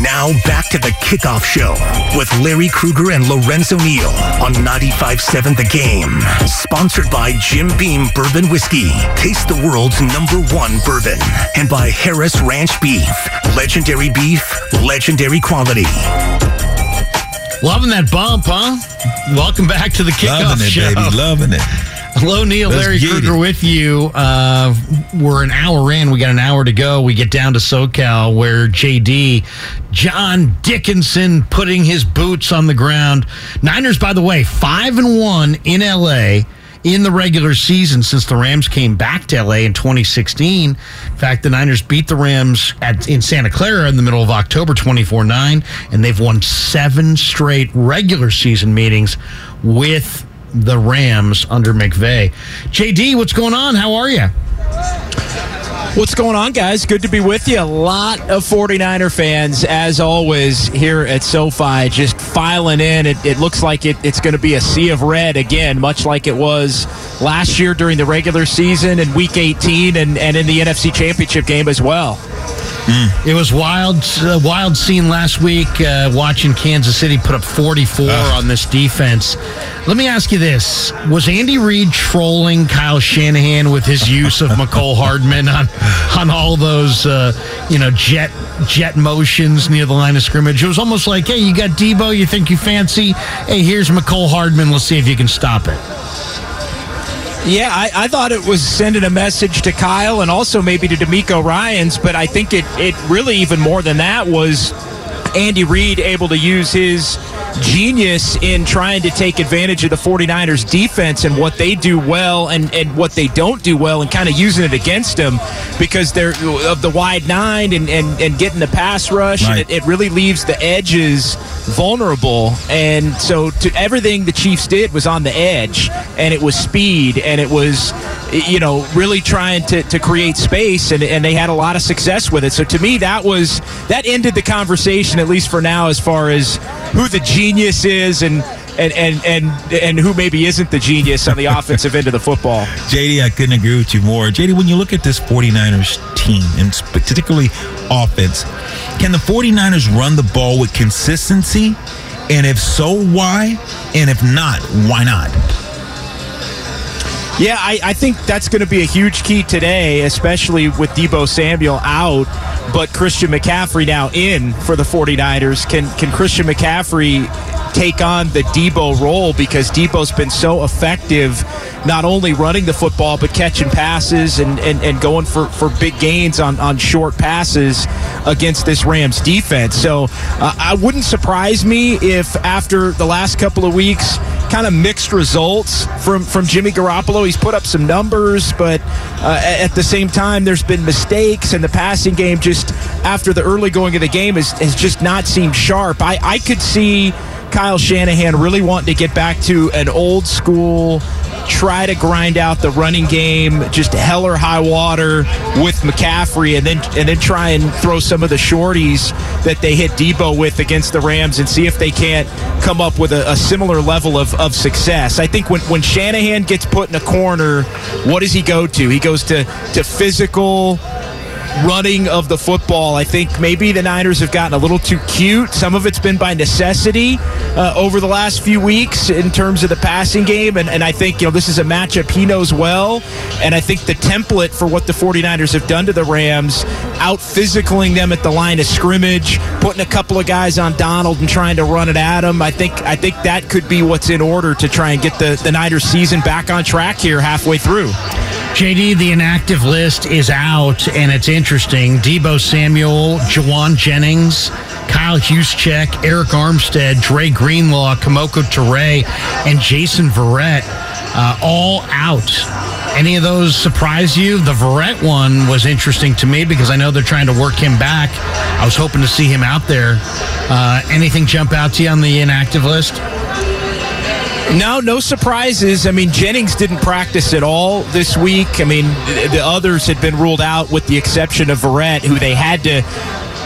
Now back to the kickoff show with Larry Krueger and Lorenzo Neal on 95.7 The Game. Sponsored by Jim Beam Bourbon Whiskey. Taste the world's number one bourbon. And by Harris Ranch Beef. Legendary beef, legendary quality. Loving that bump, huh? Welcome back to the kickoff Loving it, show. baby. Loving it. Hello, Neil. Let's Larry get Krueger with you. Uh, we're an hour in. We got an hour to go. We get down to SoCal where JD, John Dickinson, putting his boots on the ground. Niners, by the way, five and one in LA in the regular season since the Rams came back to LA in 2016. In fact, the Niners beat the Rams at in Santa Clara in the middle of October 24-9 and they've won seven straight regular season meetings with the Rams under McVay. JD, what's going on? How are you? What's going on, guys? Good to be with you. A lot of 49er fans, as always, here at SoFi, just filing in. It, it looks like it, it's going to be a sea of red again, much like it was last year during the regular season and week 18 and, and in the NFC Championship game as well. It was wild, uh, wild scene last week uh, watching Kansas City put up 44 on this defense. Let me ask you this: Was Andy Reid trolling Kyle Shanahan with his use of Mecole Hardman on on all those uh, you know jet jet motions near the line of scrimmage? It was almost like, hey, you got Deebo, you think you fancy? Hey, here's Mecole Hardman. Let's see if you can stop it. Yeah, I, I thought it was sending a message to Kyle and also maybe to DeMeco Ryans, but I think it, it really even more than that was Andy Reid able to use his genius in trying to take advantage of the 49ers defense and what they do well and, and what they don't do well and kind of using it against them because they're of the wide nine and, and, and getting the pass rush. And it, it really leaves the edges vulnerable and so to everything the Chiefs did was on the edge and it was speed and it was you know really trying to, to create space and, and they had a lot of success with it. So to me that was that ended the conversation at least for now as far as who the genius is and and and and, and who maybe isn't the genius on the offensive end of the football JD, I couldn't agree with you more. JD, when you look at this 49ers team, and particularly offense, can the 49ers run the ball with consistency? And if so, why? And if not, why not? Yeah, I, I think that's going to be a huge key today, especially with Deebo Samuel out, but Christian McCaffrey now in for the 49ers. Can can Christian McCaffrey take on the Deebo role because Deebo's been so effective not only running the football but catching passes and, and, and going for, for big gains on, on short passes against this Rams defense. So uh, I wouldn't surprise me if after the last couple of weeks kind of mixed results from from Jimmy Garoppolo. He's put up some numbers, but uh, at the same time, there's been mistakes, and the passing game just after the early going of the game has, has just not seemed sharp. I, I could see Kyle Shanahan really wanting to get back to an old school. Try to grind out the running game, just hell or high water with McCaffrey, and then and then try and throw some of the shorties that they hit Deebo with against the Rams, and see if they can't come up with a, a similar level of, of success. I think when, when Shanahan gets put in a corner, what does he go to? He goes to to physical running of the football. I think maybe the Niners have gotten a little too cute. Some of it's been by necessity uh, over the last few weeks in terms of the passing game. And, and I think, you know, this is a matchup he knows well. And I think the template for what the 49ers have done to the Rams, out physicaling them at the line of scrimmage, putting a couple of guys on Donald and trying to run it at him. I think I think that could be what's in order to try and get the, the Niners season back on track here halfway through. JD, the inactive list is out, and it's interesting. Deebo Samuel, Jauan Jennings, Kyle Juszczyk, Arik Armstead, Dre Greenlaw, Kemoko Turay, and Jason Verrett uh, all out. Any of those surprise you? The Verrett one was interesting to me because I know they're trying to work him back. I was hoping to see him out there. Uh, anything jump out to you on the inactive list? No, no surprises. I mean, Jennings didn't practice at all this week. I mean, the others had been ruled out with the exception of Verrett, who they had to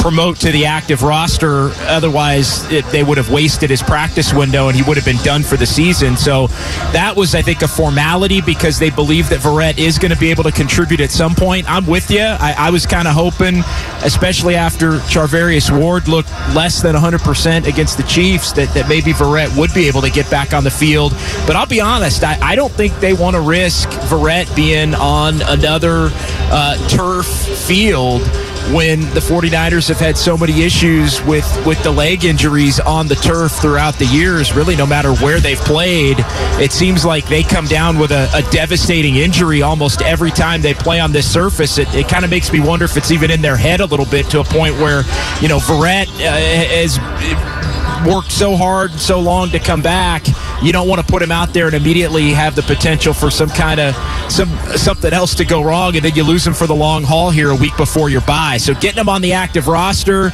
promote to the active roster. Otherwise, it, they would have wasted his practice window and he would have been done for the season. So that was, I think, a formality because they believe that Verrett is going to be able to contribute at some point. I'm with you. I, I was kind of hoping, especially after Charvarius Ward looked less than 100% against the Chiefs, that, that maybe Verrett would be able to get back on the field. But I'll be honest, I, I don't think they want to risk Verrett being on another uh, turf field when the 49ers have had so many issues with, with the leg injuries on the turf throughout the years, really no matter where they've played. It seems like they come down with a, a devastating injury almost every time they play on this surface. It, it kind of makes me wonder if it's even in their head a little bit to a point where, you know, Verrett uh, has worked so hard and so long to come back you don't want to put him out there and immediately have the potential for some kind of some something else to go wrong, and then you lose him for the long haul here a week before your bye. So getting him on the active roster,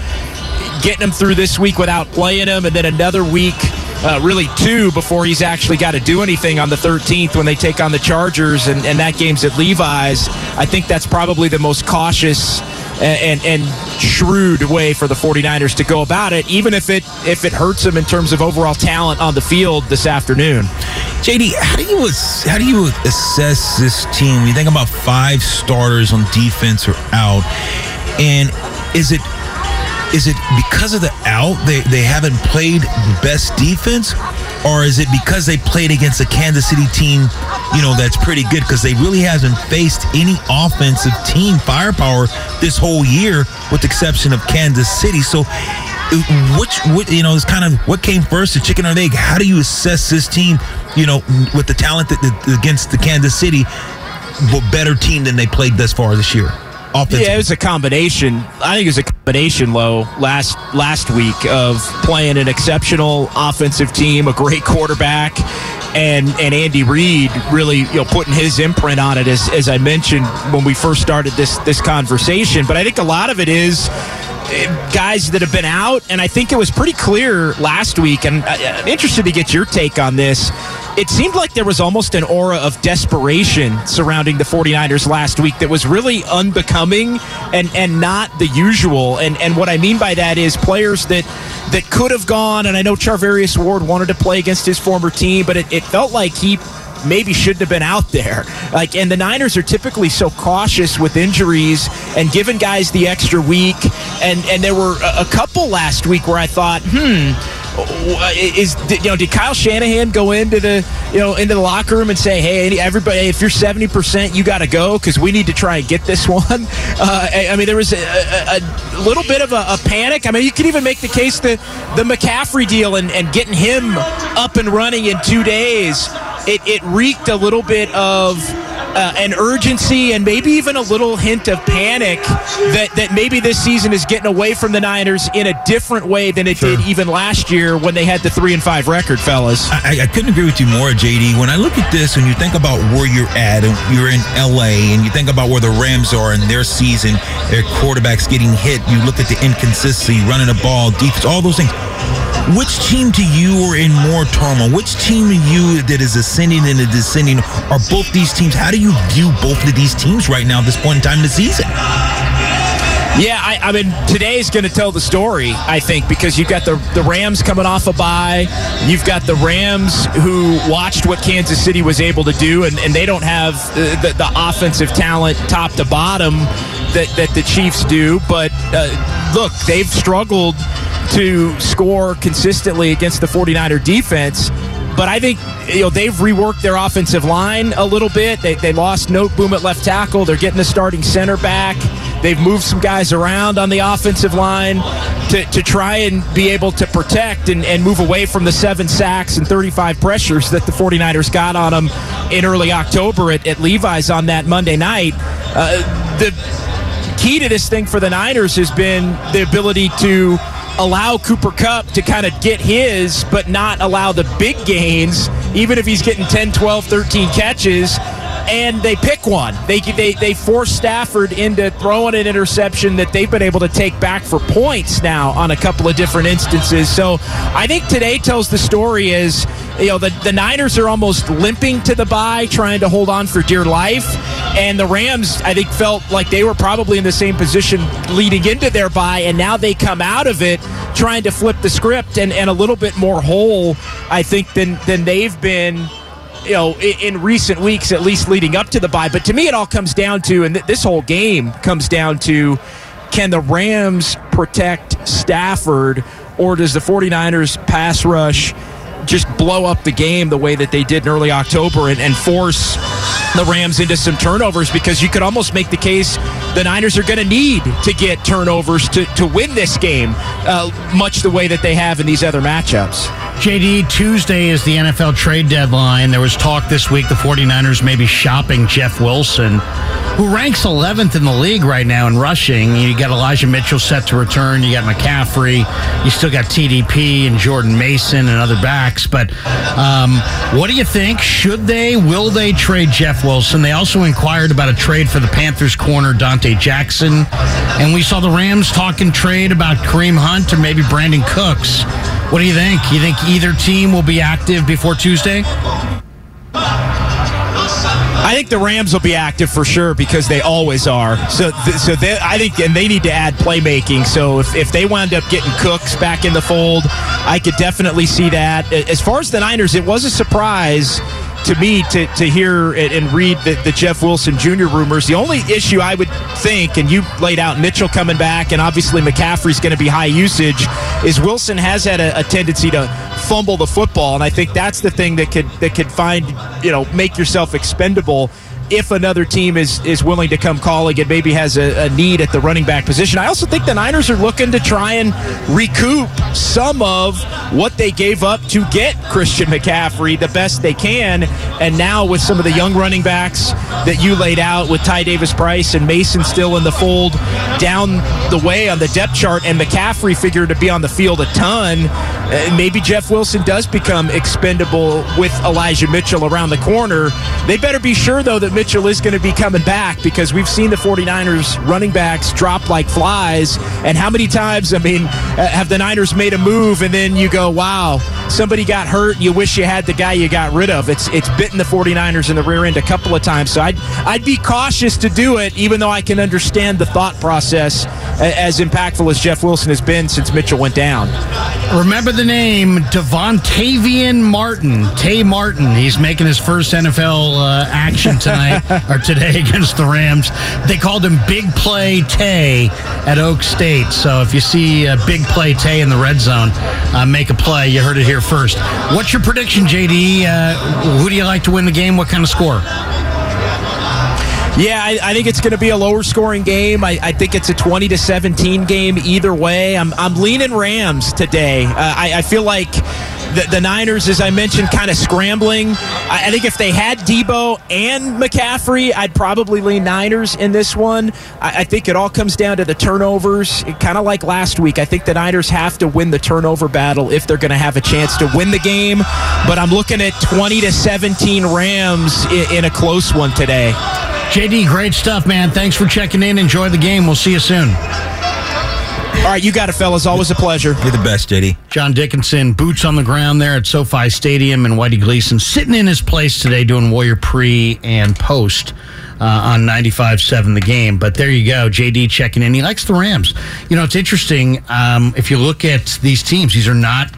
getting him through this week without playing him, and then another week. Uh, really two before he's actually got to do anything on the 13th when they take on the Chargers, and, and that game's at Levi's. I think that's probably the most cautious and, and, shrewd way for the 49ers to go about it, even if it if it hurts them in terms of overall talent on the field this afternoon. JD, how do you how do you assess this team? You think about five starters on defense are out, and is it is it because of the out they, they haven't played the best defense or is it because they played against a Kansas City team, you know, that's pretty good? Because they really hasn't faced any offensive team firepower this whole year with the exception of Kansas City. So which what you know is kind of what came first the chicken or the egg? How do you assess this team you know with the talent that, against the kansas city but better team than they played thus far this year yeah, it was a combination. I think it was a combination low last last week of playing an exceptional offensive team, a great quarterback, and and Andy Reid really you know putting his imprint on it as as I mentioned when we first started this this conversation. But I think a lot of it is eh, guys that have been out, and I think it was pretty clear last week. And I'm interested to get your take on this. It seemed like there was almost an aura of desperation surrounding the 49ers last week that was really unbecoming and, and not the usual. And and what I mean by that is players that that could have gone, and I know Charvarius Ward wanted to play against his former team, but it, it felt like he maybe shouldn't have been out there. Like, and the Niners are typically so cautious with injuries and giving guys the extra week. And and there were a couple last week where I thought, hmm is you know did Kyle Shanahan go into the you know into the locker room and say hey everybody if you're 70 percent you got to go because we need to try and get this one? Uh, I mean there was a, a, a little bit of a, a, panic. I mean you could even make the case that the McCaffrey deal and, and getting him up and running in two days it, it reeked a little bit of uh, an urgency and maybe even a little hint of panic that, that maybe this season is getting away from the Niners in a different way than it sure. did even last year when they had the three and five record, fellas. I, I couldn't agree with you more, JD. When I look at this and you think about where you're at, and you're in LA, and you think about where the Rams are in their season, their quarterbacks getting hit, you look at the inconsistency, running the ball, defense, all those things which team to you are in more turmoil? Which team to you that is ascending and descending? Are both these teams? How do you view both of these teams right now at this point in time in the season? Yeah, I, I mean, today's going to tell the story, I think, because you've got the, the Rams coming off a bye. You've got the Rams who watched what Kansas City was able to do, and, and they don't have the, the, the offensive talent top to bottom that, that the Chiefs do. But uh, look, they've struggled to score consistently against the 49er defense. But I think you know they've reworked their offensive line a little bit. They, they lost Noteboom at left tackle. They're getting the starting center back. They've moved some guys around on the offensive line to, to try and be able to protect and, and move away from the seven sacks and 35 pressures that the 49ers got on them in early October at, at Levi's on that Monday night. Uh, the key to this thing for the Niners has been the ability to allow Cooper Kupp to kind of get his, but not allow the big gains, even if he's getting 10, 12, 13 catches. And they pick one. They, they, they force Stafford into throwing an interception that they've been able to take back for points now on a couple of different instances. So I think today tells the story is you know, the, the Niners are almost limping to the bye, trying to hold on for dear life. And the Rams, I think, felt like they were probably in the same position leading into their bye, and now they come out of it trying to flip the script and, and a little bit more whole, I think, than, than they've been you know, in, recent weeks, at least leading up to the bye. But to me, it all comes down to, and this whole game comes down to, can the Rams protect Stafford, or does the 49ers pass rush just blow up the game the way that they did in early October and, and force the Rams into some turnovers because you could almost make the case the Niners are going to need to get turnovers to, to win this game, uh, much the way that they have in these other matchups. JD, Tuesday is the NFL trade deadline. There was talk this week the 49ers may be shopping Jeff Wilson, who ranks 11th in the league right now in rushing. You got Elijah Mitchell set to return. You got McCaffrey. You still got TDP and Jordan Mason and other backs. But um, what do you think? Should they, will they trade Jeff Wilson? They also inquired about a trade for the Panthers corner, Donte Jackson. And we saw the Rams talking trade about Kareem Hunt or maybe Brandin Cooks. What do you think? You think either team will be active before Tuesday? I think the Rams will be active for sure because they always are. So, so they, I think, and they need to add playmaking. So, if, if they wind up getting Cooks back in the fold, I could definitely see that. As far as the Niners, it was a surprise to me to, to hear and read the, the, Jeff Wilson Jr. rumors. The only issue I would think, and you laid out Mitchell coming back, and obviously McCaffrey's going to be high usage, is Wilson has had a, a, tendency to fumble the football, and I think that's the thing that could that could find you know make yourself expendable if another team is is willing to come calling and maybe has a, a, need at the running back position. I also think the Niners are looking to try and recoup some of what they gave up to get Christian McCaffrey the best they can. And now with some of the young running backs that you laid out with Ty Davis Price and Mason still in the fold down the way on the depth chart and McCaffrey figured to be on the field a ton, uh, maybe Jeff Wilson does become expendable with Elijah Mitchell around the corner. They better be sure though that Mitchell is going to be coming back because we've seen the 49ers running backs drop like flies. And how many times, I mean, uh, have the Niners made a move and then you go, wow, somebody got hurt. You wish you had the guy you got rid of. It's it's bitten the 49ers in the rear end a couple of times. So I'd, I'd be cautious to do it, even though I can understand the thought process as impactful as Jeff Wilson has been since Mitchell went down. Remember the name Devontavian Martin, Tay Martin. He's making his first NFL uh, action tonight or today against the Rams. They called him Big Play Tay at Oak State. So if you see a Big Play Tay in the red zone, uh, make a play. You heard it here first. What's your prediction, JD? Uh, who do you like to win the game? What kind of score? Yeah, I, I, think it's going to be a lower scoring game. I, I, think it's a 20 to 17 game either way. I'm, I'm leaning Rams today. Uh, I, I, feel like the, the, Niners, as I mentioned, kind of scrambling. I, I, think if they had Deebo and McCaffrey, I'd probably lean Niners in this one. I, think it all comes down to the turnovers, kind of like last week. I think the Niners have to win the turnover battle if they're going to have a chance to win the game. But I'm looking at 20 to 17 Rams in, in a close one today. JD, great stuff, man. Thanks for checking in. Enjoy the game. We'll see you soon. All right, you got it, fellas. Always a pleasure. You're the best, JD. John Dickinson, boots on the ground there at SoFi Stadium, and Whitey Gleason sitting in his place today doing Warrior pre and post. Uh, on 95.7 the game. But there you go. JD checking in. He likes the Rams. You know, it's interesting. Um, if you look at these teams, these are not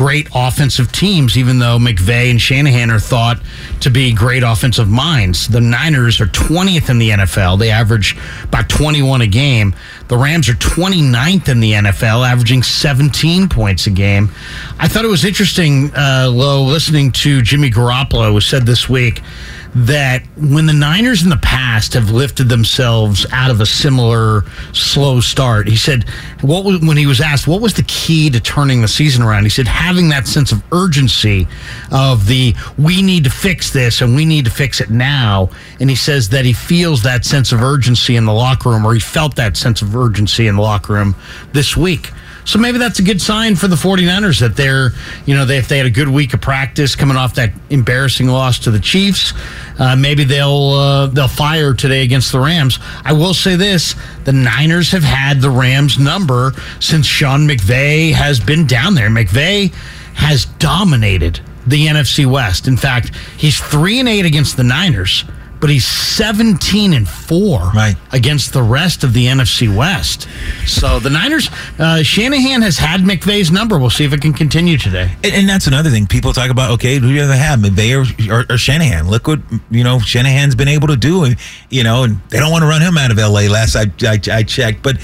great offensive teams, even though McVay and Shanahan are thought to be great offensive minds. The Niners are 20th in the NFL. They average about 21 a game. The Rams are 29th in the NFL, averaging 17 points a game. I thought it was interesting, uh, listening to Jimmy Garoppolo, who said this week that when the Niners in the past have lifted themselves out of a similar slow start, he said, "What was, when he was asked what was the key to turning the season around?" He said, "Having that sense of urgency of the we need to fix this and we need to fix it now." And he says that he feels that sense of urgency in the locker room, or he felt that sense of urgency in the locker room this week. So maybe that's a good sign for the 49ers that they're, you know, they, if they had a good week of practice coming off that embarrassing loss to the Chiefs, uh, maybe they'll uh, they'll fire today against the Rams. I will say this: the Niners have had the Rams number since Sean McVay has been down there. McVay has dominated the NFC West. In fact, he's three and eight against the Niners but he's 17 and 4 right. against the rest of the NFC West. So the Niners, uh, Shanahan has had McVay's number. We'll see if it can continue today. And, and that's another thing. People talk about, okay, who do you have, McVay or, or, or, Shanahan? Look what, you know, Shanahan's been able to do. And, you know, and they don't want to run him out of LA last I, I, I checked. But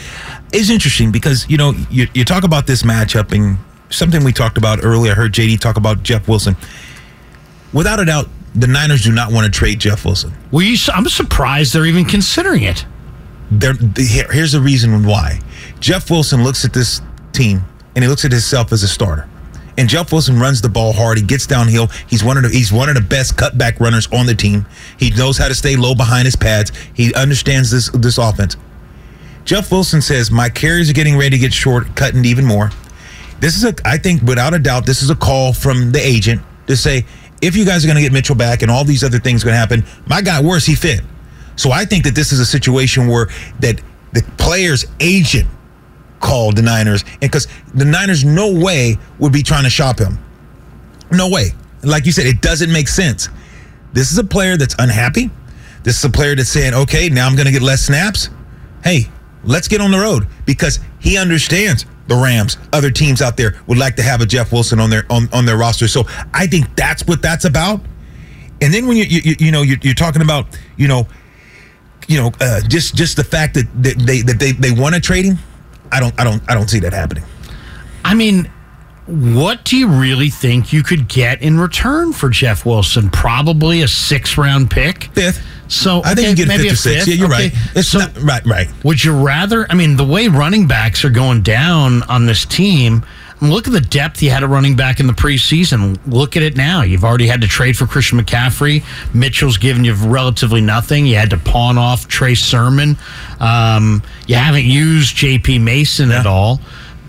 it's interesting because, you know, you, you talk about this matchup and something we talked about earlier. I heard JD talk about Jeff Wilson. Without a doubt, the Niners do not want to trade Jeff Wilson. Well, you, I'm surprised they're even considering it. They're, here, here's the reason why. Jeff Wilson looks at this team and he looks at himself as a starter. And Jeff Wilson runs the ball hard. He gets downhill. He's one of the he's one of the best cutback runners on the team. He knows how to stay low behind his pads. He understands this this offense. Jeff Wilson says, "My carries are getting ready to get short, cutting even more." This is a I think without a doubt this is a call from the agent to say, if you guys are going to get Mitchell back and all these other things going to happen, my guy, where's he fit? So I think that this is a situation where that the player's agent called the Niners, and because the Niners no way would be trying to shop him, no way. Like you said, it doesn't make sense. This is a player that's unhappy. This is a player that's saying, okay, now I'm going to get less snaps. Hey, let's get on the road because he understands the Rams, other teams out there would like to have a Jeff Wilson on their on, on their roster. So I think that's what that's about. And then when you you, you know you're, you're, talking about you know you know uh, just just the fact that, that they that they they want to trade him, I don't I don't I don't see that happening. I mean, what do you really think you could get in return for Jeff Wilson? Probably a six round pick, fifth. So I think you get maybe a fifth. Yeah, you're okay. right. It's so, not, right, right. Would you rather? I mean, the way running backs are going down on this team. Look at the depth you had a running back in the preseason. Look at it now. You've already had to trade for Christian McCaffrey. Mitchell's given you relatively nothing. You had to pawn off Trey Sermon. Um, you haven't used J.P. Mason yeah. at all.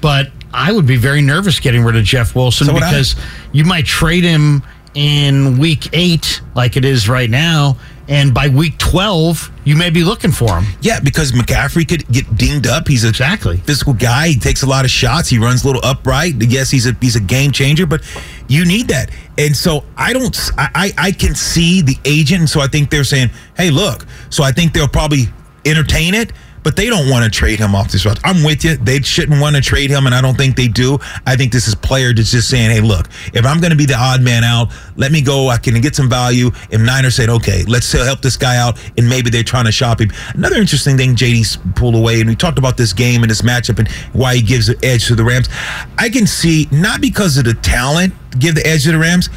But I would be very nervous getting rid of Jeff Wilson so because you might trade him in week eight, like it is right now, and by week 12 you may be looking for him. Yeah because mccaffrey could get dinged up. He's a exactly. physical guy. He takes a lot of shots. He runs a little upright. Yes he's a he's a game changer but you need that. And so i don't i i can see the agent. So i think they're saying hey look. So i think they'll probably entertain it but they don't want to trade him off this roster. I'm with you. They shouldn't want to trade him, and I don't think they do. I think this is player just saying, hey, look, if I'm going to be the odd man out, let me go. I can get some value. If Niners said, okay, let's help this guy out, and maybe they're trying to shop him. Another interesting thing JD pulled away, and we talked about this game and this matchup and why he gives the edge to the Rams. I can see, not because of the talent, give the edge to the Rams.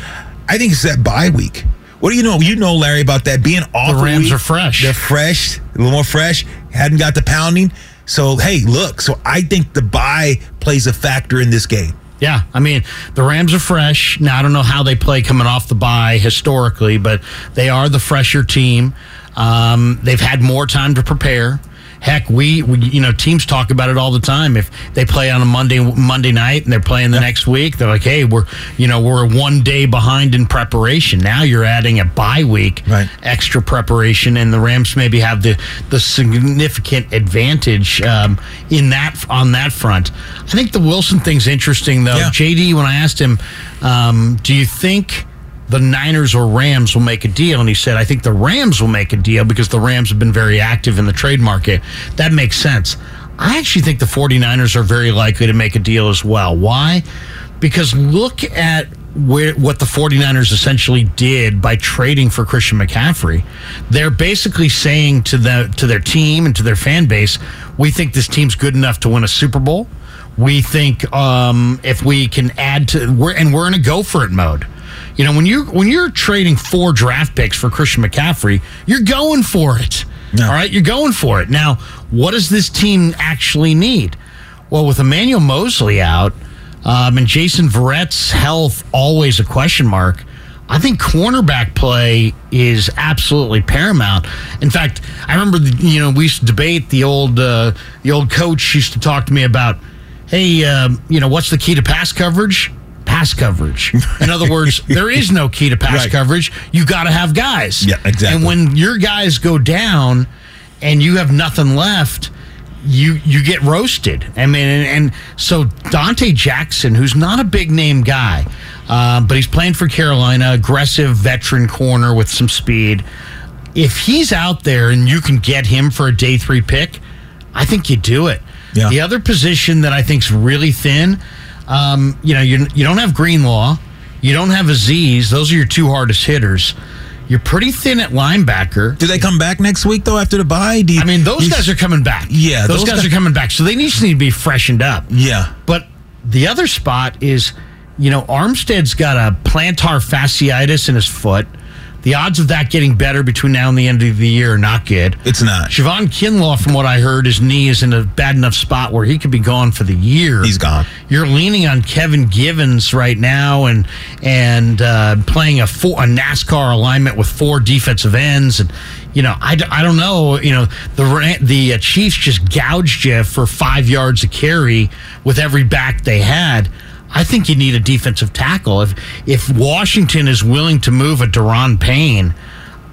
I think it's that bye week. What do you know? You know, Larry, about that being off. The Rams week. are fresh. They're fresh, a little more fresh. Hadn't got the pounding. So hey, look. So I think the bye plays a factor in this game. Yeah, I mean the Rams are fresh. Now I don't know how they play coming off the bye historically, but they are the fresher team. Um, they've had more time to prepare. Heck, we, we, you know teams talk about it all the time. If they play on a Monday Monday night and they're playing the yeah. next week, they're like, hey, we're you know we're one day behind in preparation. Now you're adding a bye week, right. extra preparation, and the Rams maybe have the the significant advantage um, in that on that front. I think the Wilson thing's interesting though. Yeah. JD, when I asked him, um, do you think? The Niners or Rams will make a deal. And he said, I think the Rams will make a deal because the Rams have been very active in the trade market. That makes sense. I actually think the 49ers are very likely to make a deal as well. Why? because look at where what the 49ers essentially did by trading for Christian McCaffrey. They're basically saying to the to their team and to their fan base, we think this team's good enough to win a Super Bowl. We think um, if we can add to we're and we're in a go for it mode. You know, when you when you're trading four draft picks for Christian McCaffrey, you're going for it. Yeah. All right, you're going for it. Now, what does this team actually need? Well, with Emmanuel Moseley out um, and Jason Verrett's health always a question mark, I think cornerback play is absolutely paramount. In fact, I remember the, you know we used to debate the old uh, the old coach used to talk to me about, hey, um, you know what's the key to pass coverage? Pass coverage. In other words, there is no key to pass Right. coverage. You got to have guys. Yeah, exactly. And when your guys go down and you have nothing left, you you get roasted. I mean, and, and so Donte Jackson, who's not a big name guy, um, but he's playing for Carolina, aggressive veteran corner with some speed. If he's out there and you can get him for a day three pick, I think you do it. Yeah. The other position that I think's really thin, um, you know, you you don't have Greenlaw, you don't have Azeez. Those are your two hardest hitters. You're pretty thin at linebacker. Do they come back next week though after the bye? Do you- I mean, those guys are coming back. Yeah, those, those guys guys- are coming back. So they just need to be freshened up. Yeah. But the other spot is, you know, Armstead's got a plantar fasciitis in his foot. The odds of that getting better between now and the end of the year are not good. It's not. Javon Kinlaw, from what I heard, his knee is in a bad enough spot where he could be gone for the year. He's gone. You're leaning on Kevin Givens right now, and and uh, playing a four, a NASCAR alignment with four defensive ends, and you know I, I don't know. You know the the uh, Chiefs just gouged you for five yards a carry with every back they had. I think you need a defensive tackle. If if Washington is willing to move a Daron Payne,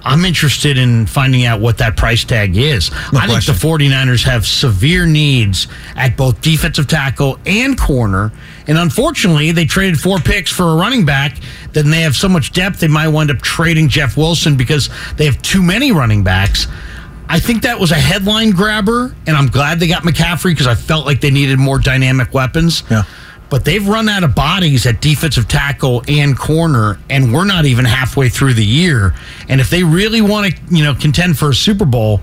I'm interested in finding out what that price tag is. No I think question. the 49ers have severe needs at both defensive tackle and corner. And unfortunately, they traded four picks for a running back. Then they have so much depth, they might wind up trading Jeff Wilson because they have too many running backs. I think that was a headline grabber, and I'm glad they got McCaffrey because I felt like they needed more dynamic weapons. Yeah. But they've run out of bodies at defensive tackle and corner, and we're not even halfway through the year. And if they really want to, you know, contend for a Super Bowl,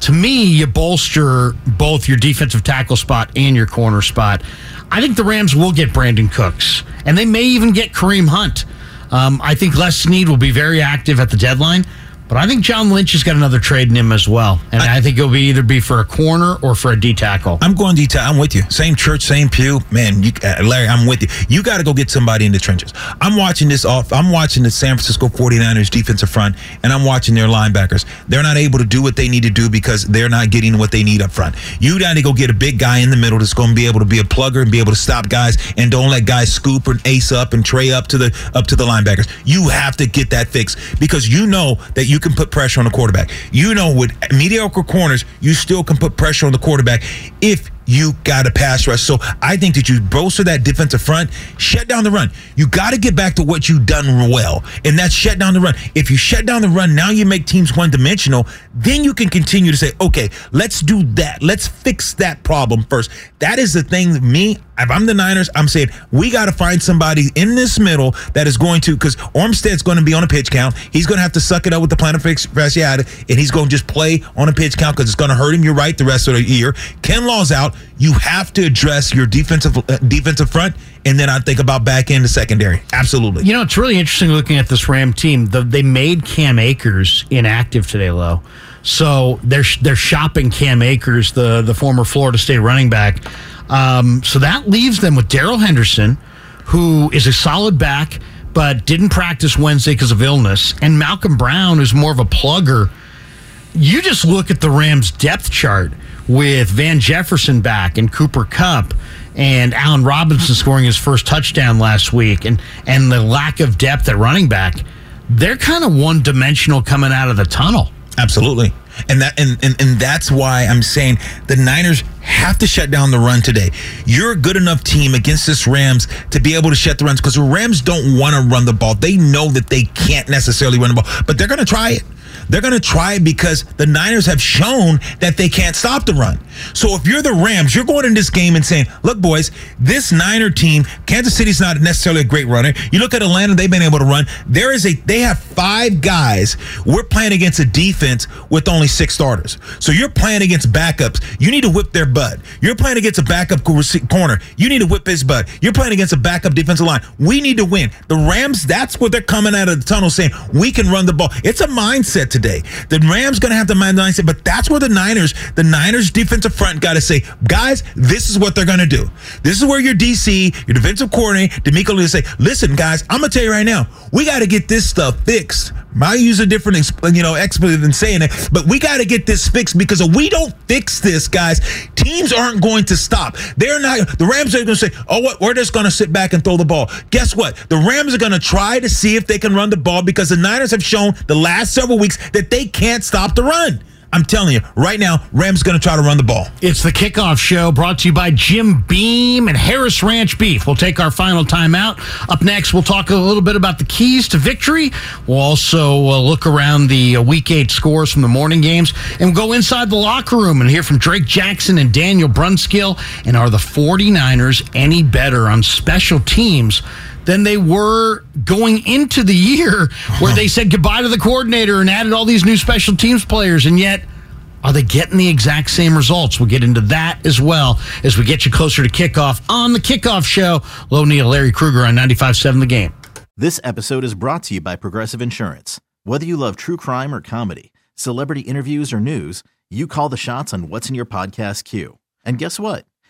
to me, you bolster both your defensive tackle spot and your corner spot. I think the Rams will get Brandin Cooks, and they may even get Kareem Hunt. Um, I think Les Snead will be very active at the deadline, but I think John Lynch has got another trade in him as well, and I, think it'll be either be for a corner or for a D tackle. I'm going detail. I'm with you. Same church, same pew. Man, you, uh, Larry, I'm with you. You got to go get somebody in the trenches. I'm watching this off. I'm watching the San Francisco 49ers defensive front, and I'm watching their linebackers. They're not able to do what they need to do because they're not getting what they need up front. You got to go get a big guy in the middle that's going to be able to be a plugger and be able to stop guys, and don't let guys scoop and ace up and tray up to the up to the linebackers. You have to get that fixed because you know that you can put pressure on the quarterback. You know with mediocre corners, you still can put pressure on the quarterback if you got a pass rush. So I think that you bolster that defensive front, shut down the run. You got to get back to what you've done well, and that's shut down the run. If you shut down the run, now you make teams one dimensional. Then you can continue to say, okay, let's do that. Let's fix that problem first. That is the thing. Me, if I'm the Niners, I'm saying we got to find somebody in this middle that is going to, because Armstead's going to be on a pitch count. He's going to have to suck it up with the plantar fasciitis, and he's going to just play on a pitch count because it's going to hurt him. You're right. The rest of the year, Kinlaw's out. You have to address your defensive uh, defensive front, and then I think about back end the secondary. Absolutely. You know, it's really interesting looking at this Ram team. The, they made Cam Akers inactive today, low. So they're they're shopping Cam Akers, the the former Florida State running back. Um, so that leaves them with Darrell Henderson, who is a solid back, but didn't practice Wednesday because of illness, and Malcolm Brown, who's more of a plugger. You just look at the Rams depth chart with Van Jefferson back and Cooper Kupp and Allen Robinson scoring his first touchdown last week and and the lack of depth at running back. They're kind of one dimensional coming out of the tunnel. Absolutely. And that and, and and that's why I'm saying the Niners have to shut down the run today. You're a good enough team against this Rams to be able to shut the runs because the Rams don't want to run the ball. They know that they can't necessarily run the ball, but they're going to try it. They're going to try it because the Niners have shown that they can't stop the run. So if you're the Rams, you're going in this game and saying, look, boys, this Niner team, Kansas City's not necessarily a great runner. You look at Atlanta, they've been able to run. There is a, they have five guys. We're playing against a defense with only six starters. So you're playing against backups. You need to whip their butt. You're playing against a backup corner. You need to whip his butt. You're playing against a backup defensive line. We need to win. The Rams, that's what they're coming out of the tunnel saying, we can run the ball. It's a mindset today. The Rams to have the mindset, but that's where the Niners, the Niners defensive front got to say, guys, this is what they're going to do. This is where your DC, your defensive coordinator, DeMeco, to say, listen, guys, I'm going to tell you right now, we got to get this stuff fixed. I use a different, you know, expletive than saying it, but we got to get this fixed because if we don't fix this, guys, teams aren't going to stop. They're not. The Rams are going to say, "Oh, what? We're just going to sit back and throw the ball." Guess what? The Rams are going to try to see if they can run the ball because the Niners have shown the last several weeks that they can't stop the run. I'm telling you, right now, Rams going to try to run the ball. It's the kickoff show brought to you by Jim Beam and Harris Ranch Beef. We'll take our final timeout. Up next, we'll talk a little bit about the keys to victory. We'll also uh, look around the uh, week eight scores from the morning games and we'll go inside the locker room and hear from Drake Jackson and Daniel Brunskill. And are the 49ers any better on special teams? Than they were going into the year where they said goodbye to the coordinator and added all these new special teams players. And yet, are they getting the exact same results? We'll get into that as well as we get you closer to kickoff on the kickoff show. Low Neal, Larry Krueger on 95.7 The Game. This episode is brought to you by Progressive Insurance. Whether you love true crime or comedy, celebrity interviews or news, you call the shots on what's in your podcast queue. And guess what?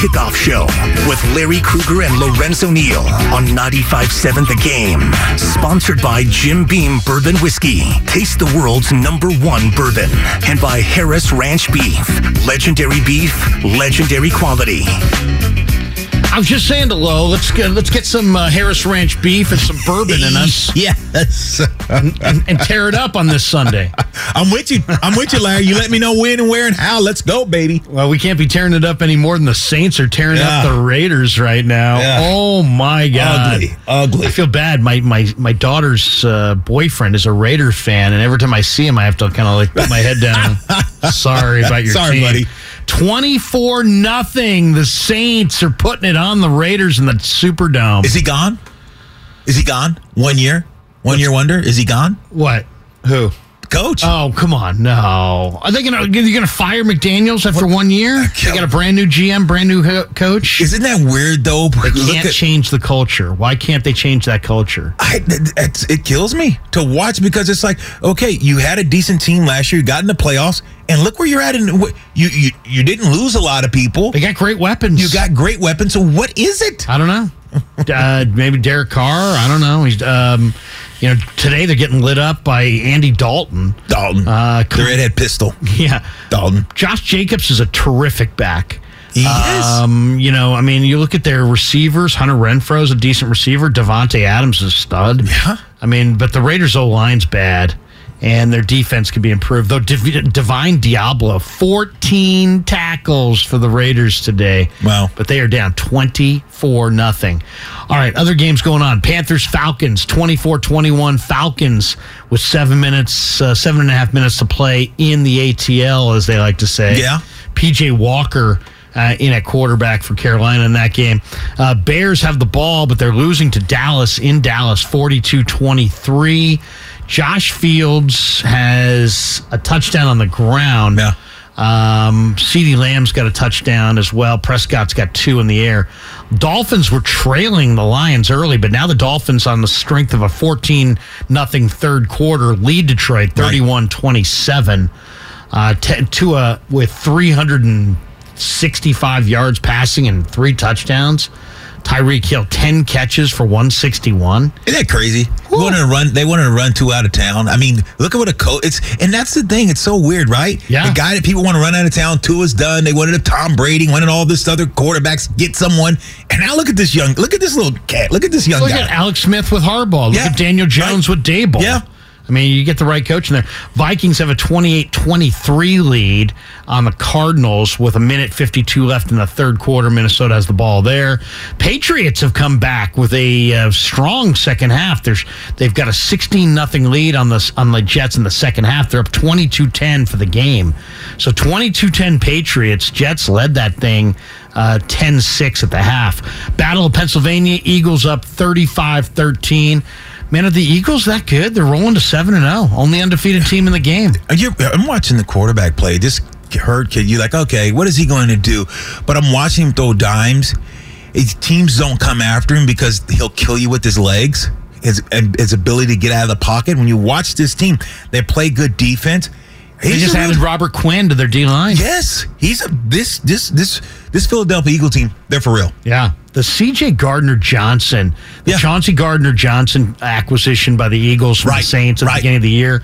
Kickoff show with Larry Krueger and Lorenzo Neal on 95.7 The Game. Sponsored by Jim Beam Bourbon Whiskey. Taste the world's number one bourbon. And by Harris Ranch Beef. Legendary beef, legendary quality. I was just saying to Lo, let's get let's get some uh, Harris Ranch beef and some bourbon in us. Yes. and, and, and, tear it up on this Sunday. I'm with you. I'm with you, Larry. You let me know when and where and how. Let's go, baby. Well, we can't be tearing it up any more than the Saints are tearing yeah. up the Raiders right now. Yeah. Oh my god, ugly, ugly. I feel bad. My my my daughter's uh, boyfriend is a Raider fan, and every time I see him, I have to kind of like put my head down. Sorry about your Sorry, team. buddy. 24 nothing. The Saints are putting it on the Raiders in the Superdome. Is he gone? Is he gone? One year? One What's, year wonder? Is he gone? What? Who? Coach. Oh, come on. No. Are they going to are going to fire McDaniels after what? one year? They got a brand new GM, brand new coach. Isn't that weird though? They can't at, change the culture. Why can't they change that culture? I, it, it kills me to watch because it's like, okay, you had a decent team last year, you got in the playoffs, and look where you're at. And you, you you didn't lose a lot of people. They got great weapons. You got great weapons. So what is it? I don't know. uh, maybe Derek Carr. I don't know. He's um, you know, today they're getting lit up by Andy Dalton. Dalton. Uh, the redhead pistol. Yeah. Dalton. Josh Jacobs is a terrific back. He is. Um, you know, I mean, you look at their receivers. Hunter Renfrow's a decent receiver. Davante Adams is a stud. Yeah. I mean, but the Raiders' O line's bad, and their defense could be improved. Though Div- Divine Deablo, fourteen tackles for the Raiders today. Wow. But they are down twenty four nothing. All right, other games going on. Panthers Falcons 24-21. Falcons with seven minutes, uh, seven and a half minutes to play in the ATL, as they like to say. Yeah. PJ Walker uh, in at quarterback for Carolina in that game. Uh, Bears have the ball, but they're losing to Dallas in Dallas 42 23. Josh Fields has a touchdown on the ground. Yeah. Um, CeeDee Lamb's got a touchdown as well. Prescott's got two in the air. Dolphins were trailing the Lions early, but now the Dolphins, on the strength of a 14 nothing third quarter, lead Detroit 31 27. Uh, t- Tua with 365 yards passing and three touchdowns. Tyreek Hill, 10 catches for 161. Isn't that crazy? They wanted to run. They wanted to run Tua out of town. I mean, look at what a coach. It's and that's the thing. It's so weird, right? Yeah. The guy that people want to run out of town. Tua is done. They wanted a Tom Brady. Wanted all this other quarterbacks get someone. And now look at this young. Look at this little cat. Look at this young Look guy. Look at Alex Smith with Harbaugh. Look Yeah. at Daniel Jones Right. with Daboll. Yeah. I mean, you get the right coach in there. Vikings have a 28 23 lead on the Cardinals with a minute 52 left in the third quarter. Minnesota has the ball there. Patriots have come back with a uh, strong second half. There's, they've got a 16 nothing lead on the, on the Jets in the second half. They're up 22 10 for the game. So 22 10 Patriots. Jets led that thing uh, 10 6 at the half. Battle of Pennsylvania, Eagles up 35 13. Man, are the Eagles that good? They're rolling to 7 and 0. Only undefeated team in the game. You're- I'm watching the quarterback play. This hurt kid. You're like, okay, what is he going to do? But I'm watching him throw dimes. His teams don't come after him because he'll kill you with his legs. His his ability to get out of the pocket. When you watch this team, they play good defense. They just a real- added Robert Quinn to their D line. Yes, he's a this this this this Philadelphia Eagle team. They're for real. Yeah. The CJ Gardner Johnson, the Yeah. Chauncey Gardner Johnson acquisition by the Eagles from Right, the Saints at the beginning of the year.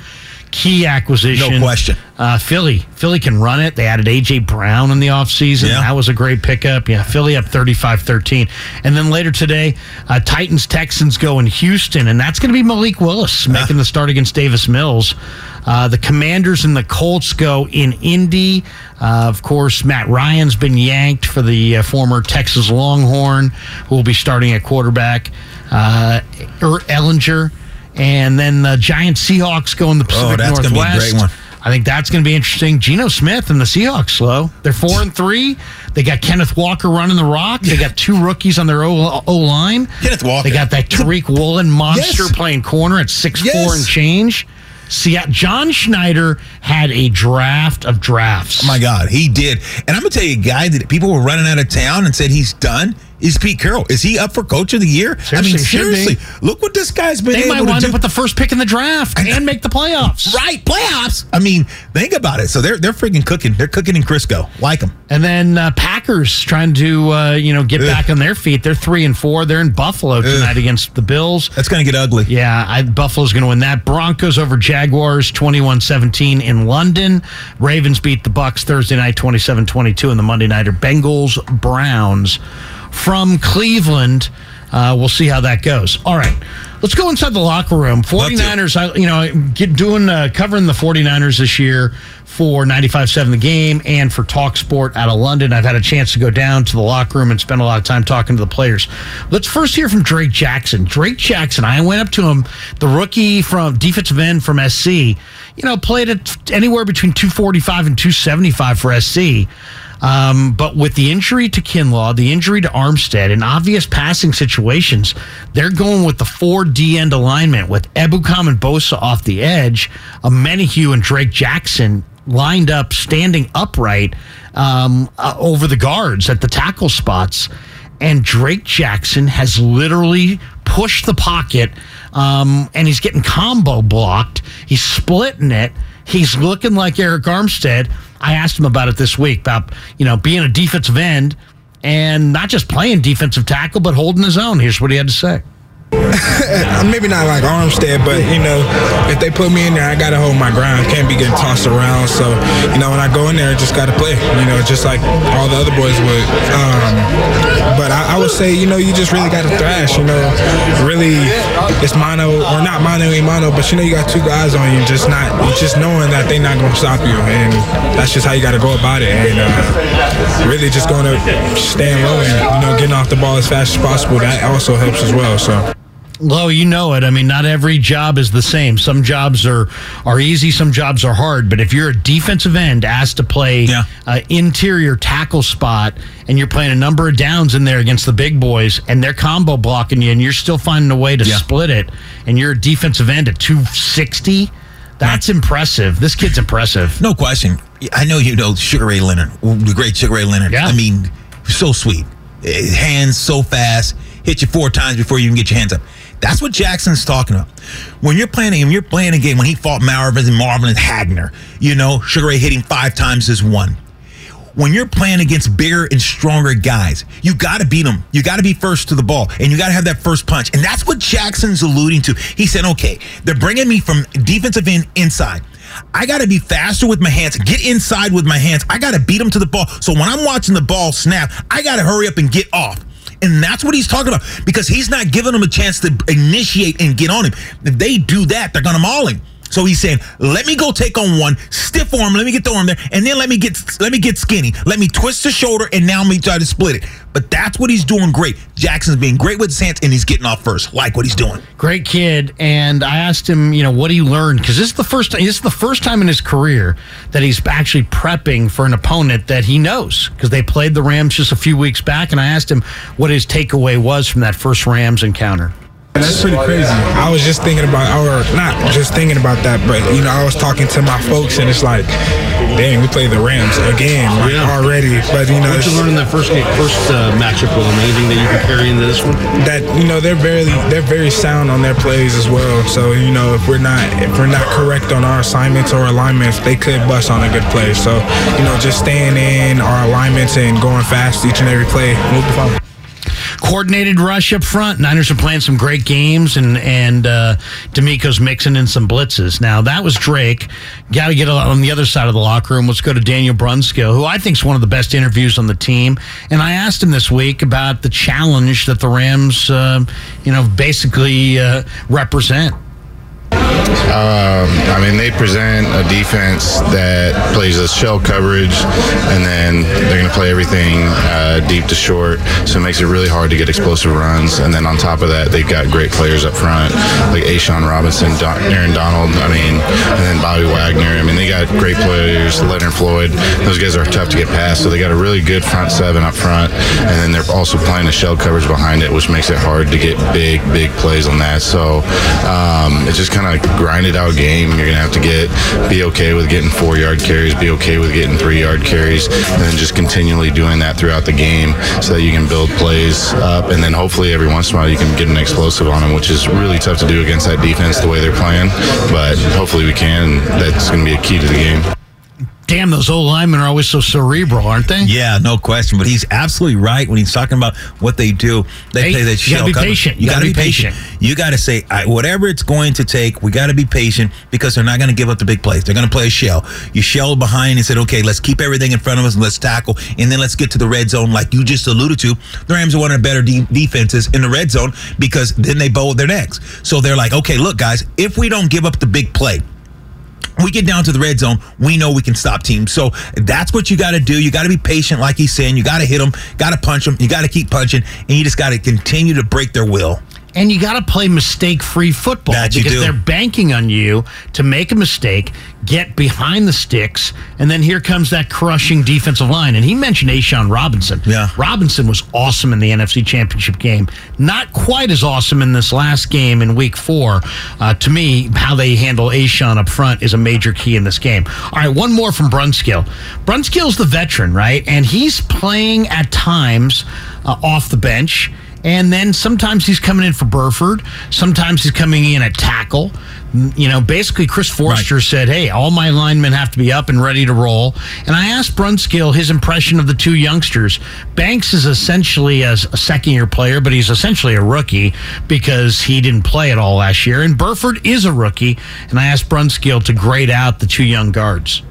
Key acquisition. No question. Uh, Philly. Philly can run it. They added A.J. Brown in the offseason. Yeah. That was a great pickup. Yeah, Philly up 35 13. And then later today, uh, Titans Texans go in Houston, and that's going to be Malik Willis making the start against Davis Mills. Uh, the Commanders and the Colts go in Indy. Uh, of course, Matt Ryan's been yanked for the uh, former Texas Longhorn, who will be starting at quarterback. Uh, er, Ehlinger. And then the Giant Seahawks go in the Pacific Oh, that's gonna be a great one. I think that's going to be interesting. Geno Smith and the Seahawks slow. They're four and three. They got Kenneth Walker running the rock. They got two rookies on their O line. Kenneth Walker. They got that Tariq Woolen monster Yes. playing corner at six four and change. See, John Schneider had a draft of drafts. Oh my God, he did. And I'm gonna tell you, a guy that people were running out of town and said he's done is Pete Carroll. Is he up for coach of the year? I mean, Seriously, seriously, look what this guy's been they might to wind up with the first pick in the draft and make the playoffs. right playoffs. I mean, think about it. So they're they're freaking cooking. They're cooking in Crisco. Like them. And then uh, Packers trying to uh, you know get Ugh. back on their feet. They're three and four. They're in Buffalo tonight against the Bills. That's gonna get ugly. Yeah, I, Buffalo's going to win that. Broncos over Jaguars 21-17 in London. Ravens beat the Bucks Thursday night 27-22 in the Monday nighter. Bengals Browns from Cleveland. Uh, we'll see how that goes. All right. Let's go inside the locker room. Love to. 49ers, I, you know, get doing uh, covering the 49ers this year for 95.7 The Game and for Talk Sport out of London. I've had a chance to go down to the locker room and spend a lot of time talking to the players. Let's first hear from Drake Jackson. Drake Jackson, I went up to him, the rookie from defensive end from SC, you know, played at anywhere between 245 and 275 for SC. Um, but with the injury to Kinlaw, the injury to Armstead, and obvious passing situations, they're going with the four D end alignment with Ebukam and Bosa off the edge, Omenihu and Drake Jackson lined up, standing upright um, uh, over the guards at the tackle spots. And Drake Jackson has literally pushed the pocket, um, and he's getting combo blocked. He's splitting it. He's looking like Arik Armstead. I asked him about it this week about you know being a defensive end and not just playing defensive tackle, but holding his own. Here's what he had to say. maybe not like Armstead, but you know, if they put me in there, I gotta hold my ground. Can't be getting tossed around. So, you know, when I go in there, I just gotta play. You know, just like all the other boys would. Um, but I, I, would say, you know, you just really gotta thrash. You know, really, it's mono or not mono a mono, but you know, you got two guys on you, just not, just knowing that they're not gonna stop you, and that's just how you gotta go about it. And uh, really, just to stand low and you know, getting off the ball as fast as possible. That also helps as well. So. Lo, you know it. I mean, not every job is the same. Some jobs are are easy, some jobs are hard. But if you're a defensive end asked to play yeah. uh, interior tackle spot, and you're playing a number of downs in there against the big boys, and they're combo blocking you, and you're still finding a way to yeah. split it, and you're a defensive end at 260. That's impressive. This kid's impressive. No question. I know you know Sugar Ray Leonard, the great Sugar Ray Leonard. Yeah. I mean, so sweet. Eh, hands so fast, hit you four times before you even get your hands up. That's what Jackson's talking about. When you're playing game, you're playing a game when he fought Marvin and Marvin and Hagler, you know, Sugar Ray hitting five times as one. When you're playing against bigger and stronger guys, you got to beat them. You got to be first to the ball, and you got to have that first punch. And that's what Jackson's alluding to. He said, okay, they're bringing me from defensive end inside. I got to be faster with my hands, get inside with my hands. I got to beat them to the ball. So when I'm watching the ball snap, I got to hurry up and get off. And that's what he's talking about because he's not giving them a chance to initiate and get on him. If they do that, they're going to maul him. So he's saying, "Let me go take on one stiff arm. Let me get the arm there, and then let me get let me get skinny. Let me twist the shoulder, and now me try to split it." But that's what he's doing great. Jackson's being great with his hands, and he's getting off first. Like what he's doing. Great kid. And I asked him, you know, what he learned because this is the first. This is the first time in his career that he's actually prepping for an opponent that he knows because they played the Rams just a few weeks back. And I asked him what his takeaway was from that first Rams encounter. That's pretty crazy. I was just thinking about, or not just thinking about that, but you know, I was talking to my folks, and it's like, dang, we play the Rams again like, yeah. already. But you know, what you learn in that first game, first uh, matchup with them? Anything that you can carry into this one? That you know, they're very they're very sound on their plays as well. So you know, if we're not if we're not correct on our assignments or alignments, they could bust on a good play. So you know, just staying in our alignments and going fast each and every play, move the ball coordinated rush up front. Niners are playing some great games, and and uh, DeMeco's mixing in some blitzes. Now that was Drake. Got to get on the other side of the locker room. Let's go to Daniel Brunskill, who I think is one of the best interviews on the team. And I asked him this week about the challenge that the Rams, uh, you know, basically uh, represent. Um, I mean, they present a defense that plays a shell coverage, and then they're going to play everything uh, deep to short, so it makes it really hard to get explosive runs. And then on top of that, they've got great players up front, like A'Shawn Robinson, Don- Aaron Donald, I mean, and then Bobby Wagner. I mean, they got great players, Leonard Floyd. Those guys are tough to get past, so they got a really good front seven up front, and then they're also playing a shell coverage behind it, which makes it hard to get big, big plays on that. So um, it's just kind of grinded out game. You're gonna have to get be okay with getting four yard carries, be okay with getting three yard carries, and then just continually doing that throughout the game so that you can build plays up, and then hopefully every once in a while you can get an explosive on them, which is really tough to do against that defense the way they're playing. But hopefully we can. That's to be a key to the game damn, those old linemen are always so cerebral, aren't they? Yeah, no question. But he's absolutely right when he's talking about what they do. They hey, play that shell. You got to be patient. You, got to be patient. patient. You got to say whatever it's going to take. We got to be patient because they're not going to give up the big plays. They're going to play a shell. You shell behind and said, okay, let's keep everything in front of us and let's tackle, and then let's get to the red zone, like you just alluded to. The Rams are one of the better de- defenses in the red zone because then they bow their necks. So they're like, okay, look, guys, if we don't give up the big play we get down to the red zone, we know we can stop teams. So that's what you got to do. You got to be patient, like he's saying. You got to hit them, got to punch them, you got to keep punching, and you just got to continue to break their will and you got to play mistake free football that because they're banking on you to make a mistake, get behind the sticks, and then here comes that crushing defensive line. And he mentioned A'Shawn Robinson. Yeah. Robinson was awesome in the NFC Championship game. Not quite as awesome in this last game in week four. Uh, to me, how they handle A'Shawn up front is a major key in this game. All right, one more from Brunskill. Brunskill's the veteran, right? And he's playing at times uh, off the bench And then sometimes he's coming in for Burford. Sometimes he's coming in at tackle. You know, basically, Chris Foerster right. said, Hey, all my linemen have to be up and ready to roll. And I asked Brunskill his impression of the two youngsters. Banks is essentially a, a second year player, but he's essentially a rookie because he didn't play at all last year. And Burford is a rookie. And I asked Brunskill to grade out the two young guards.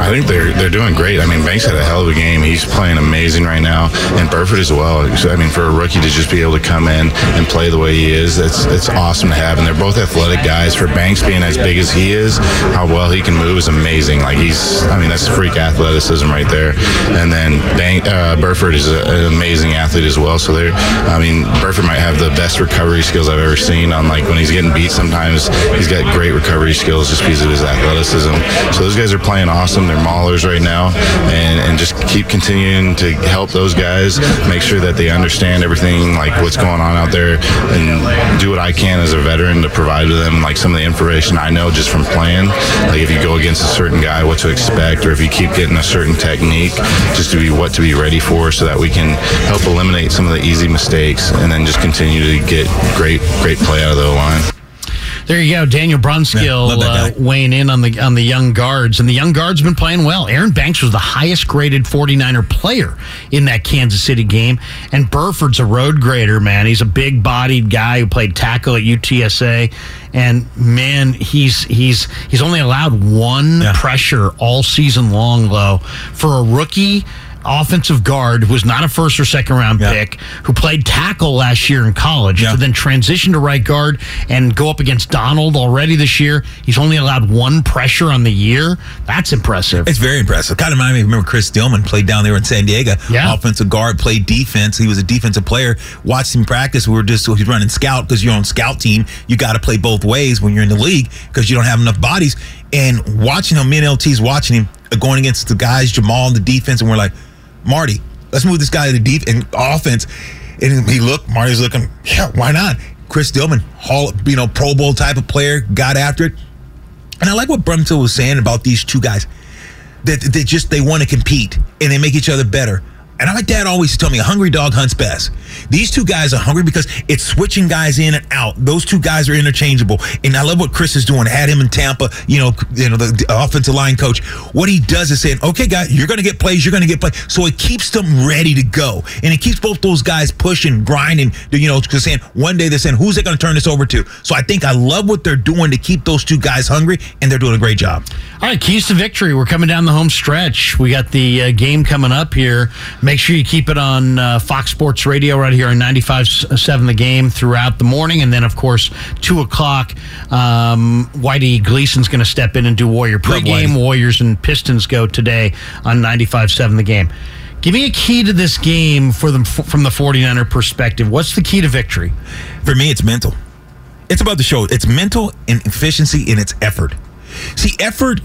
I think they're they're doing great. I mean, Banks had a hell of a game. He's playing amazing right now, and Burford as well. I mean, for a rookie to just be able to come in and play the way he is, that's that's awesome to have. And they're both athletic guys. For Banks being as big as he is, how well he can move is amazing. Like he's, I mean, that's freak athleticism right there. And then Bank, uh, Burford is a, an amazing athlete as well. So they're, I mean, Burford might have the best recovery skills I've ever seen. On like when he's getting beat, sometimes he's got great recovery skills just because of his athleticism. So those guys are playing awesome awesome. They're maulers right now, and, and just keep continuing to help those guys, make sure that they understand everything, like what's going on out there, and do what I can as a veteran to provide to them like some of the information I know just from playing. Like if you go against a certain guy, what to expect, or if you keep getting a certain technique, just to be what to be ready for, so that we can help eliminate some of the easy mistakes, and then just continue to get great, great play out of the line. There you go, Daniel Brunskill yeah, uh, weighing in on the on the young guards, and the young guards been playing well. Aaron Banks was the highest graded 49er player in that Kansas City game, and Burford's a road grader, man. He's a big bodied guy who played tackle at UTSA, and man, he's he's he's only allowed one yeah. pressure all season long, though, for a rookie offensive guard who was not a first or second round yeah. pick, who played tackle last year in college, yeah. to then transition to right guard and go up against Donald already this year. He's only allowed one pressure on the year. That's impressive. It's very impressive. Kind of remind me. Remember Chris Dielman played down there in San Diego. Yeah. offensive guard, played defense. He was a defensive player. Watched him practice. We were just he's running scout because you're on scout team. You got to play both ways when you're in the league because you don't have enough bodies. And watching him, me and LT's watching him uh, going against the guys, Jamal in the defense, and we're like Marty, let's move this guy to the deep and offense. And he looked, Marty's looking, yeah, why not? Chris Dielman, Hall, you know, Pro Bowl type of player, got after it. And I like what Brumfield was saying about these two guys. That they just they want to compete and they make each other better. And my dad always told me a hungry dog hunts best. These two guys are hungry because it's switching guys in and out. Those two guys are interchangeable. And I love what Chris is doing. Had him in Tampa, you know, you know, the, the offensive line coach. What he does is saying, okay, guys, you're going to get plays, you're going to get plays. So it keeps them ready to go. And it keeps both those guys pushing, grinding, you know, because saying one day they're saying, who's it going to turn this over to? So I think I love what they're doing to keep those two guys hungry, and they're doing a great job. All right, keys to victory. We're coming down the home stretch. We got the uh, game coming up here. Make sure you keep it on uh, Fox Sports Radio right here on 95.7 The Game throughout the morning. And then, of course, 2 o'clock, um, Whitey Gleason's going to step in and do Warrior pregame. Warriors and Pistons go today on 95.7 The Game. Give me a key to this game for them from the 49er perspective. What's the key to victory? For me, it's mental. It's about the show. It's mental and efficiency in its effort. See, effort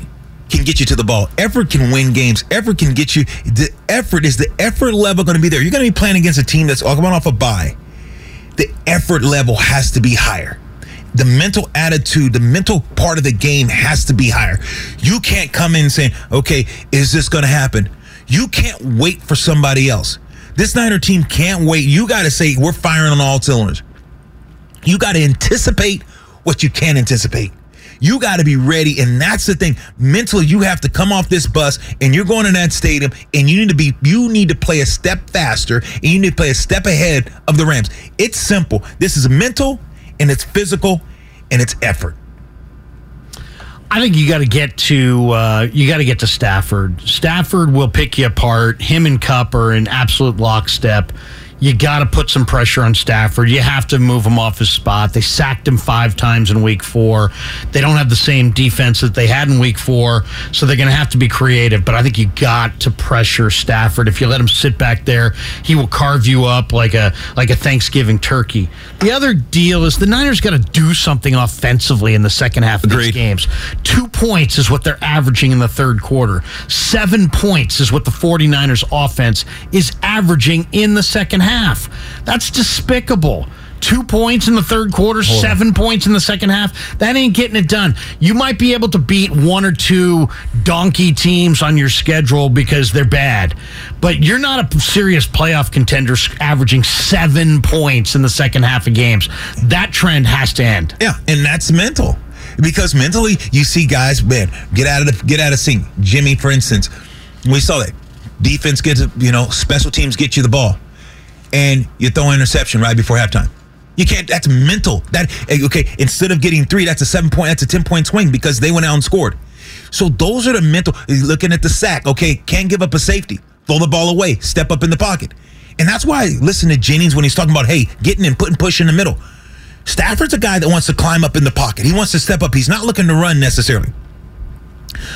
can get you to the ball. Effort can win games. Effort can get you. The effort is the effort level going to be there. You're going to be playing against a team that's all coming off a bye. The effort level has to be higher. The mental attitude, the mental part of the game has to be higher. You can't come in saying, okay, is this going to happen? You can't wait for somebody else. This Niner team can't wait. You got to say, we're firing on all cylinders. You got to anticipate what you can anticipate. You got to be ready. And that's the thing. Mentally, you have to come off this bus and you're going to that stadium and you need to be, you need to play a step faster and you need to play a step ahead of the Rams. It's simple. This is mental and it's physical and it's effort. I think you got to get to uh, you got to get to Stafford. Stafford will pick you apart. Him and Kupp are in absolute lockstep you got to put some pressure on Stafford. You have to move him off his spot. They sacked him five times in week four. They don't have the same defense that they had in week four, so they're going to have to be creative. But I think you got to pressure Stafford. If you let him sit back there, he will carve you up like a like a Thanksgiving turkey. The other deal is the Niners got to do something offensively in the second half of Agreed. these games. Two points is what they're averaging in the third quarter. Seven points is what the 49ers offense is averaging in the second half half. That's despicable. two points in the third quarter, seven points in the second half. That ain't getting it done. You might be able to beat one or two donkey teams on your schedule because they're bad, but you're not a serious playoff contender averaging seven points in the second half of games. That trend has to end. Yeah, and that's mental. Because mentally, you see guys, man, get out of the get out of sync. Jimmy, for instance, we saw that defense gets you know special teams get you the ball, and you throw an interception right before halftime. You can't. That's mental. That eh, okay. Instead of getting three, that's a seven point. That's a ten point swing because they went out and scored. So those are the mental. Eh, looking at the sack. Okay, can't give up a safety. Throw the ball away. Step up in the pocket. And that's why listen to Jennings when he's talking about, hey, getting and putting push in the middle. Stafford's a guy that wants to climb up in the pocket. He wants to step up. He's not looking to run necessarily.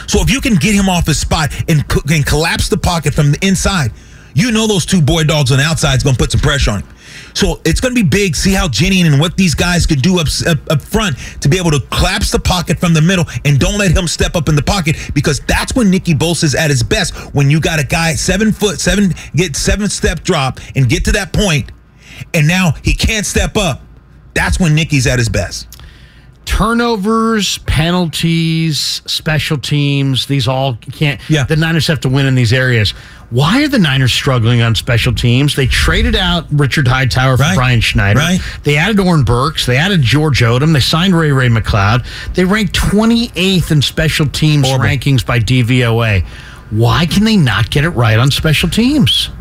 So if you can get him off his spot and, and collapse the pocket from the inside, you know those two boy dogs on the outside is going to put some pressure on him. So it's going to be big. See how Jenny and what these guys can do up, up, up front to be able to collapse the pocket from the middle and don't let him step up in the pocket because that's when Nicky Bosa is at his best. When you got a guy seven foot seven get seven step drop and get to that point, and now he can't step up. That's when Nicky's at his best turnovers, penalties, special teams, these all can't. Yeah. The Niners have to win in these areas. Why are the Niners struggling on special teams? They traded out Richard Hightower for Right. Brian Schneider. Right. They added Oren Burks. They added George Odom. They signed Ray Ray McCloud. They ranked 28th in special teams Horrible. rankings by DVOA. Why can they not get it right on special teams?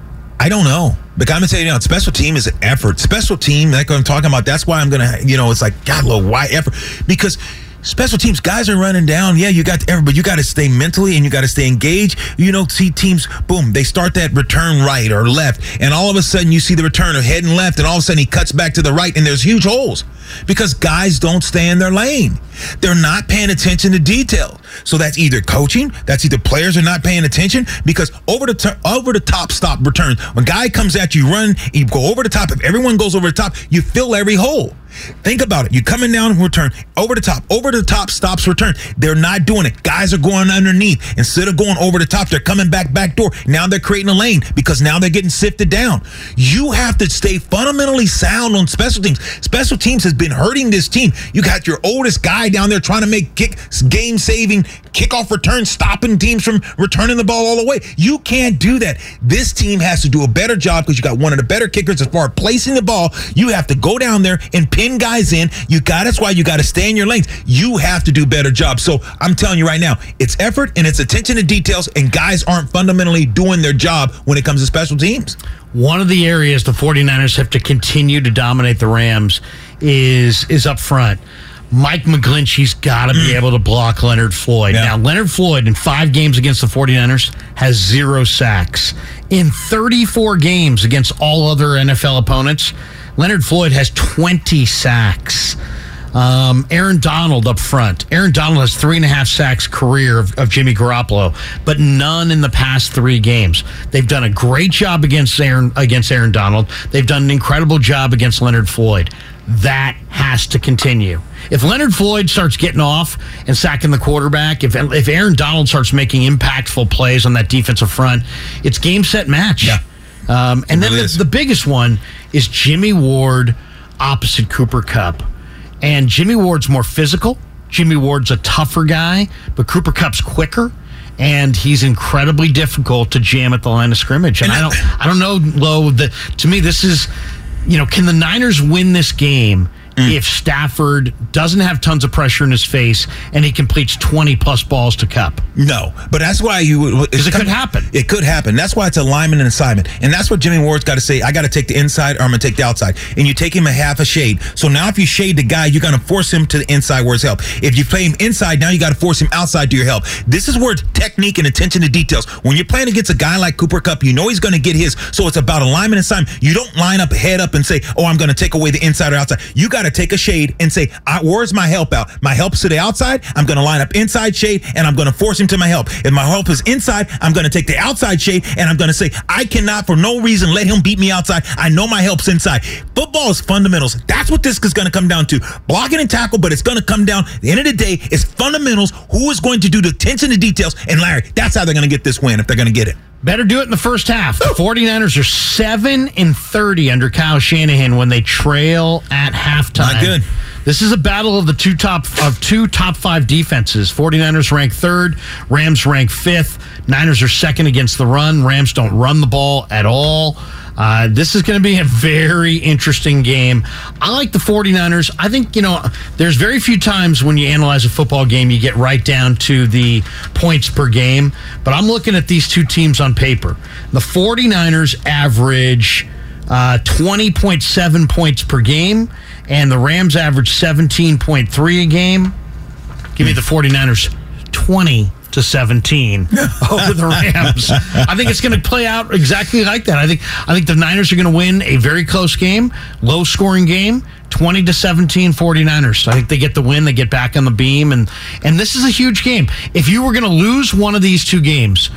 I don't know. But I'm gonna tell you now, special team is an effort. Special team, like I'm talking about, that's why I'm gonna, you know, it's like God, Lord, why effort? Because special teams, guys are running down. Yeah, you got but you got to stay mentally and you got to stay engaged. You know, see teams, boom, they start that return right or left, and all of a sudden you see the returner heading left, and all of a sudden he cuts back to the right, and there's huge holes because guys don't stay in their lane. They're not paying attention to detail. So that's either coaching, that's either players are not paying attention because over the t- over the top stop returns. When guy comes at you, run, you go over the top. If everyone goes over the top, you fill every hole. Think about it. You coming down return over the top, over the top stops return. They're not doing it. Guys are going underneath instead of going over the top. They're coming back back door. Now they're creating a lane because now they're getting sifted down. You have to stay fundamentally sound on special teams. Special teams has been hurting this team. You got your oldest guy down there trying to make kick game saving kickoff return, stopping teams from returning the ball all the way. You can't do that. This team has to do a better job because you got one of the better kickers as far as placing the ball. You have to go down there and pin guys in. You got that's why you got to stay in your lanes. You have to do better job. So I'm telling you right now, it's effort and it's attention to details, and guys aren't fundamentally doing their job when it comes to special teams. One of the areas the 49ers have to continue to dominate the Rams is is up front. Mike McGlinchey's got to be able to block Leonard Floyd. Yeah. Now, Leonard Floyd in five games against the 49ers has zero sacks. In 34 games against all other NFL opponents, Leonard Floyd has 20 sacks. Um, Aaron Donald up front. Aaron Donald has three and a half sacks career of, of Jimmy Garoppolo, but none in the past three games. They've done a great job against Aaron against Aaron Donald. They've done an incredible job against Leonard Floyd. That has to continue. If Leonard Floyd starts getting off and sacking the quarterback, if if Aaron Donald starts making impactful plays on that defensive front, it's game set match. Yeah. Um, and then the, the biggest one is Jimmy Ward opposite Cooper Kupp. And Jimmy Ward's more physical. Jimmy Ward's a tougher guy, but Cooper Kupp's quicker. And he's incredibly difficult to jam at the line of scrimmage. And, I don't I don't know, Lo, that to me this is you know, can the Niners win this game Mm. if Stafford doesn't have tons of pressure in his face and he completes 20 plus balls to Kupp? No, but that's why you Because it could happen. It could happen. That's why it's alignment and assignment, and that's what Jimmy Ward's got to say. I got to take the inside, or I'm gonna take the outside, and you take him a half a shade. So now, if you shade the guy, you're gonna force him to the inside where it's help. If you play him inside, now you got to force him outside to your help. This is where technique and attention to details. When you're playing against a guy like Cooper Kupp, you know he's gonna get his. So it's about alignment and assignment. You don't line up head up and say, "Oh, I'm gonna take away the inside or outside." You got to take a shade and say, "Where's my help out? My help's to the outside. I'm gonna line up inside shade, and I'm gonna force him." to my help. If my help is inside, I'm going to take the outside shade and I'm going to say, I cannot for no reason let him beat me outside. I know my help's inside. Football is fundamentals. That's what this is going to come down to. Blocking and tackle, but it's going to come down. The end of the day, it's fundamentals. Who is going to do the attention to details? And Larry, that's how they're going to get this win if they're going to get it. Better do it in the first half. The 49ers are 7 and 30 under Kyle Shanahan when they trail at halftime. Not good. This is a battle of the two top of two top 5 defenses. 49ers rank 3rd, Rams rank 5th. Niners are second against the run. Rams don't run the ball at all. Uh, this is going to be a very interesting game. I like the 49ers. I think, you know, there's very few times when you analyze a football game you get right down to the points per game. But I'm looking at these two teams on paper. The 49ers average uh, 20.7 points per game, and the Rams average 17.3 a game. Give me the 49ers 20 to 17 over the Rams. I think it's going to play out exactly like that. I think I think the Niners are going to win a very close game, low scoring game. 20 to 17 49ers. I think they get the win, they get back on the beam and and this is a huge game. If you were going to lose one of these two games,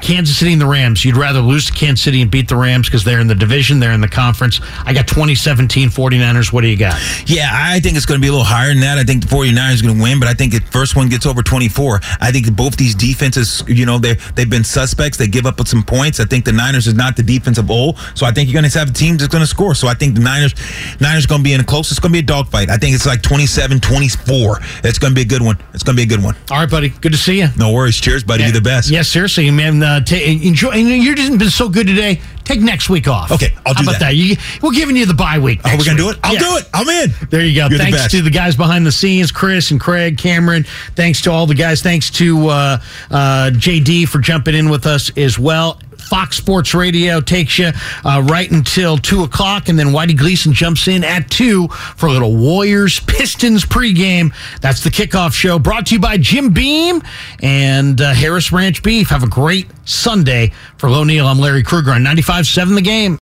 Kansas City and the Rams, you'd rather lose to Kansas City and beat the Rams because they're in the division, they're in the conference. I got 2017 49ers. What do you got? Yeah, I think it's going to be a little higher than that. I think the 49ers are going to win, but I think the first one gets over 24. I think both these defenses, you know, they they've been suspects. They give up some points. I think the Niners is not the defense of old, so I think you're going to have a team that's going to score. So I think the Niners Niners going to be in a close. It's going to be a dogfight. I think it's like 27 24. It's going to be a good one. It's going to be a good one. All right, buddy. Good to see you. No worries. Cheers, buddy. You're the best. Yes, seriously, man. Uh, ta enjoy. And you've just been so good today. Take next week off. Okay, I'll How do about that. that. You, we're giving you the bye week. Oh, we're going to do it? I'll do it. I'm in. There you go. You're the Thanks best. to the guys behind the scenes, Chris and Craig, Cameron. Thanks to all the guys. Thanks to uh, uh, JD for jumping in with us as well. Fox Sports Radio takes you uh, right until 2 o'clock, and then Whitey Gleason jumps in at 2 for a little Warriors Pistons pregame. That's the kickoff show brought to you by Jim Beam and uh, Harris Ranch Beef. Have a great Sunday. For Lo Neal, I'm Larry Krueger on 95.7 The Game.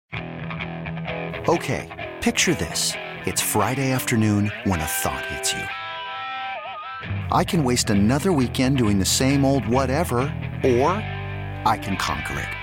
Okay, picture this. It's Friday afternoon when a thought hits you. I can waste another weekend doing the same old whatever, or I can conquer it.